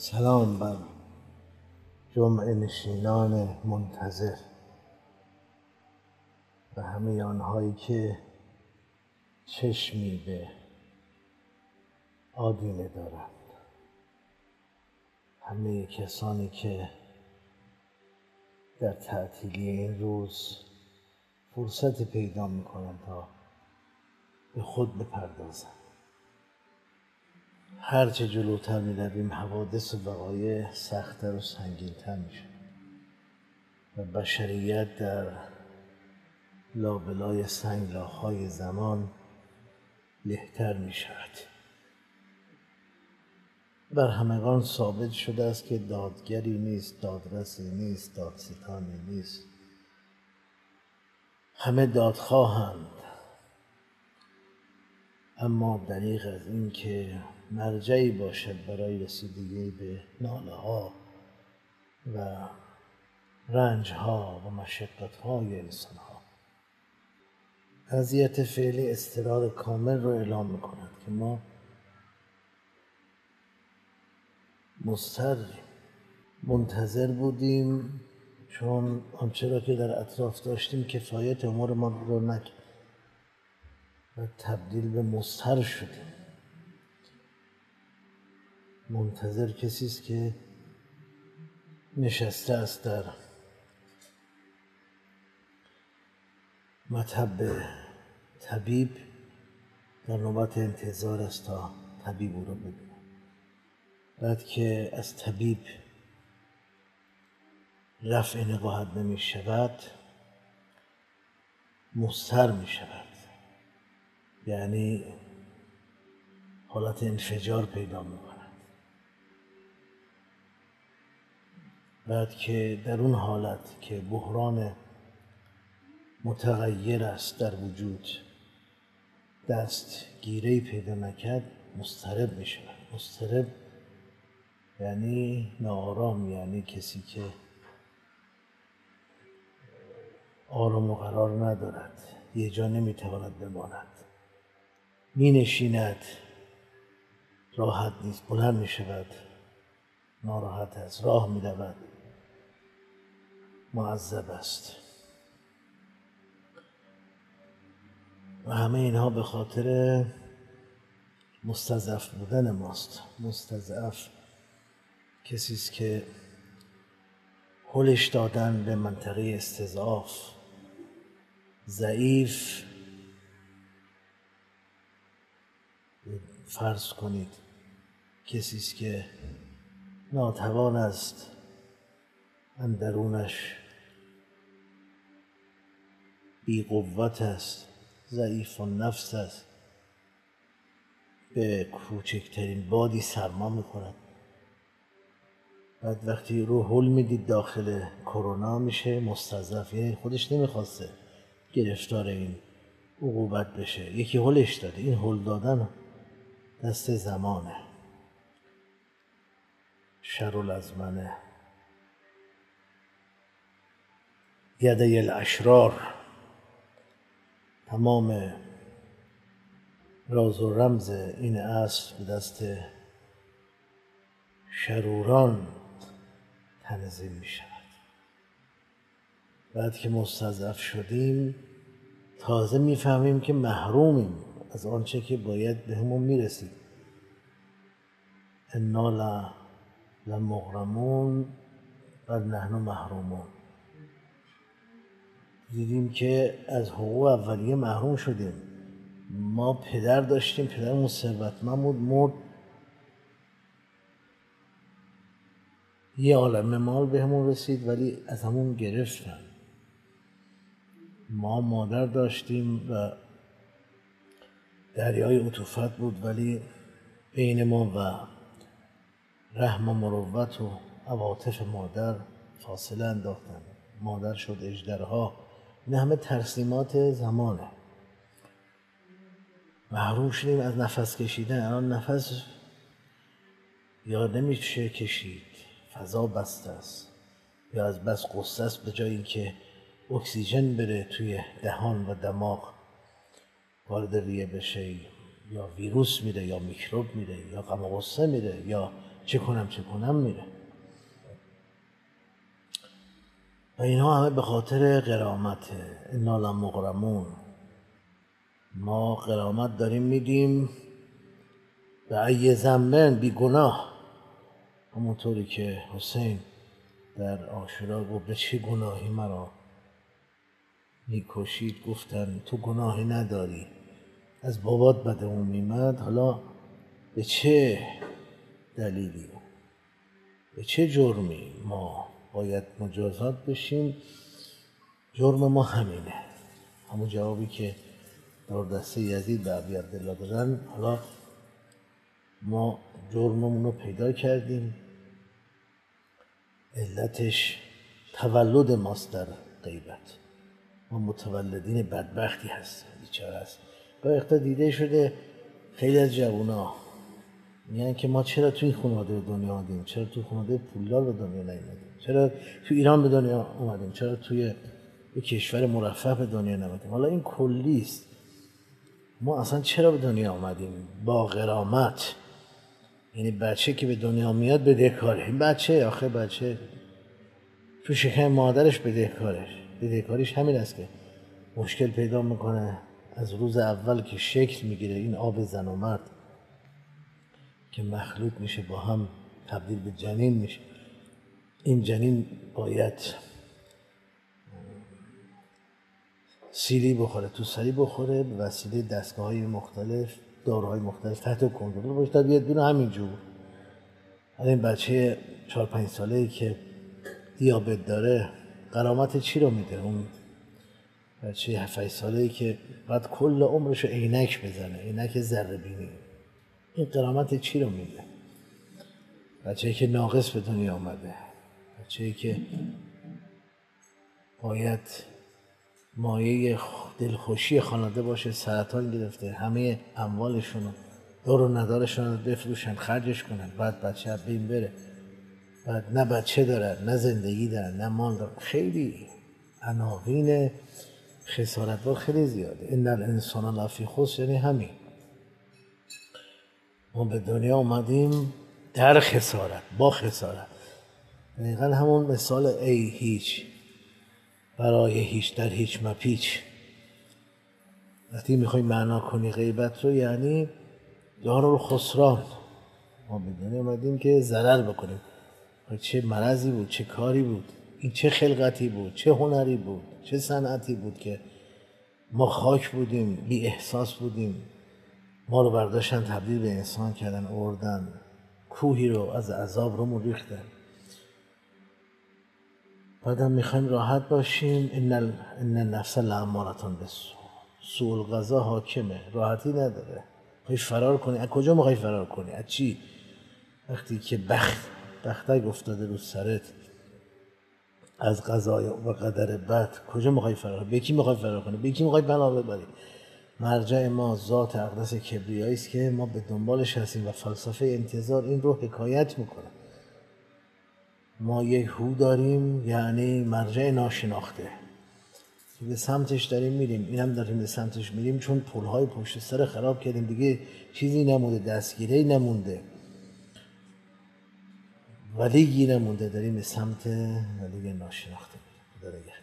سلام بر جمعه نشینان منتظر و همه آنهایی که چشمی به آدینه دارند. همه کسانی که در تعطیلی این روز فرصت پیدا می کنند تا به خود بپردازند. هرچه جلوتر می رویم حوادث و وقایع سختتر و سنگینتر می و بشریت در لابلای سنگلاخهای زمان لهتر می شود بر همگان ثابت شده است که دادگری نیست دادرسی نیست دادستانی نیست. همه دادخواهند. اما دریغ از اینکه مرجعی باشد برای رسیدگی به ناله ها و رنج ها و مشقت های انسان ها وضعیت فعلی استرار کامل رو اعلام می کند که ما مستریم منتظر بودیم چون آنچه را که در اطراف داشتیم کفایت امور ما رو نکرد و تبدیل به مستر شدیم. منتظر کسی است که نشسته است در مطب طبیب در نوبت انتظار است تا طبیب او را ببینه. بعد که از طبیب رفع نقاهت نمی شود مستر می شود یعنی حالت انفجار پیدا می کند بعد که در اون حالت که بحران متغیر است در وجود دست گیره پیدا نکرد مسترب می شود مسترب یعنی ناآرام یعنی کسی که آرام و قرار ندارد یه جا نمی‌تواند بماند. می نشیند راحت نیست بلند می شود ناراحت است راه می رود معذب است. و همه اینها به خاطر مستضعف بودن ماست. مستضعف کسی است که هلش دادن به منطقه استضعاف. ضعیف. فرض کنید کسی است که ناتوان است. اندرونش بی قوت است ضعیف و نفس است. به کوچکترین بادی سرما می‌کند بعد وقتی رو حل می‌دید داخل کرونا میشه مستضعف یعنی خودش نمی‌خواسته گرفتار این عقوبت بشه. یکی حلش داده این حل دادن دست زمانه. شر الازمنه یده الاشرار. تمام راز و رمز این اصل به دست شروران تنظیم می شود. بعد که مستضعف شدیم تازه می‌فهمیم که محرومیم از آنچه که باید بهمون می‌رسید انا لمغرمون و نحن محرومون. دیدیم که از حقوق اولیه محروم شدیم. ما پدر داشتیم پدرمون ثروتمند بود مرد. یه عالم مال بهمون رسید ولی از همون گرفتن. ما مادر داشتیم و دریای عطوفت بود ولی بین ما و رحم و مروت و عواطف مادر فاصله انداختن. مادر شد اجدرها. این همه ترسیمات زمانه. محروم شدیم از نفس کشیدن. الان نفس یا نمیشه کشید. فضا بسته است. یا از بس قصه است به جای اینکه اکسیژن بره توی دهان و دماغ. وارد ریه بشه. یا ویروس میره یا میکروب میره یا غم غصه میره یا چه کنم چه کنم میره. و اینها همه به خاطر قرامت انا مغرمون ما قرامت داریم میدیم به ای زنبن بی گناه. همونطوری که حسین در آشورا گفت به چه گناهی مرا می‌کشید؟ گفتن تو گناهی نداری. از بابات بدمون میمد. حالا به چه دلیلی؟ به چه جرمی ما باید مجازات بشیم. جرم ما همینه. همون جوابی که در دسته یزید به عبی عبدالله دادن. حالا ما جرممون رو پیدا کردیم. علتش تولد ماست در غیبت. ما متولدین بدبختی هستیم. بیچاره هست اقتا دیده شده خیلی از جوونا میگن که ما چرا تو این خانواده به دنیا آمدیم چرا تو خانواده پولدار به دنیا نیومدیم؟ چرا تو ایران به دنیا اومدیم؟ چرا توی یک کشور مرفه به دنیا نمیدیم حالا این کلی است. ما اصلا چرا به دنیا آمدیم با غرامت. یعنی بچه که به دنیا میاد بدهکاره. این بچه آخه بچه. تو شکم مادرش بدهکارش. بدهکاریش همین است که مشکل پیدا می‌کنه. از روز اول که شکل می‌گیره این آب زن و مرد. که مخلوط میشه با هم تبدیل به جنین میشه. این جنین باید سیلی بخوره تو سری بخوره به وسیله دستگاه های مختلف داروهای مختلف تحت کنترل باشه. تا بیاد بیرون همینجور. این بچه چهار پنج ساله ای که دیابت داره قرامت چی رو میده؟ اون بچه هفت ساله ای که بعد کل عمرش رو عینک بزنه عینک ذره بینی. این قرامت چی رو میده؟ بچه که ناقص به دنیا آمده بچه که باید مایه دلخوشی خانواده باشه سرطان گرفته همه اموالشون رو دور و ندارشون رو بفروشن خرجش کنن. بعد بچه بین بره. بعد نه بچه دارن نه زندگی دارن نه مال دارن. خیلی عناوین خسارت خیلی زیاده. این الانسان لفی خسر یعنی همین. ما به دنیا آمدیم در خسارت با خسارت. دقیقا همون مثال ای هیچ برای هیچ در هیچ مپیچ. وقتی می‌خوای معنا کنی غیبت رو یعنی دار خسران ما به دنیا آمدیم که ضرر بکنیم. چه مرضی بود چه کاری بود این چه خلقتی بود چه هنری بود چه صنعتی بود که ما خاک بودیم بی احساس بودیم. ما رو برداشتن تبدیل به انسان کردن اردن کوهی رو از عذاب رو ریختن. بعدم می‌خوایم راحت باشیم. این نفس لعمارتان به سوء الغذا حاکمه. راحتی نداره. می‌خوای فرار کنی؟ از کجا می‌خوای فرار کنی؟ از چی؟ وقتی که بخت بختک افتاده رو سرت از قضای و قدر بد کجا می‌خوای فرار به کی می‌خوای فرار کنی؟ به کی می‌خوای بنا ببری؟ مرجع ما ذات اقدس کبریایی است که ما به دنبالش هستیم و فلسفه انتظار این رو حکایت می‌کنه. ما یک هو داریم یعنی مرجع ناشناخته. به سمتش داریم میریم. اینم داریم به سمتش میریم چون پلهای پشت سر خراب کردیم. دیگه چیزی نمونده دستگیره نمونده. ولی نمونده داریم به سمت ولی ناشناخته داره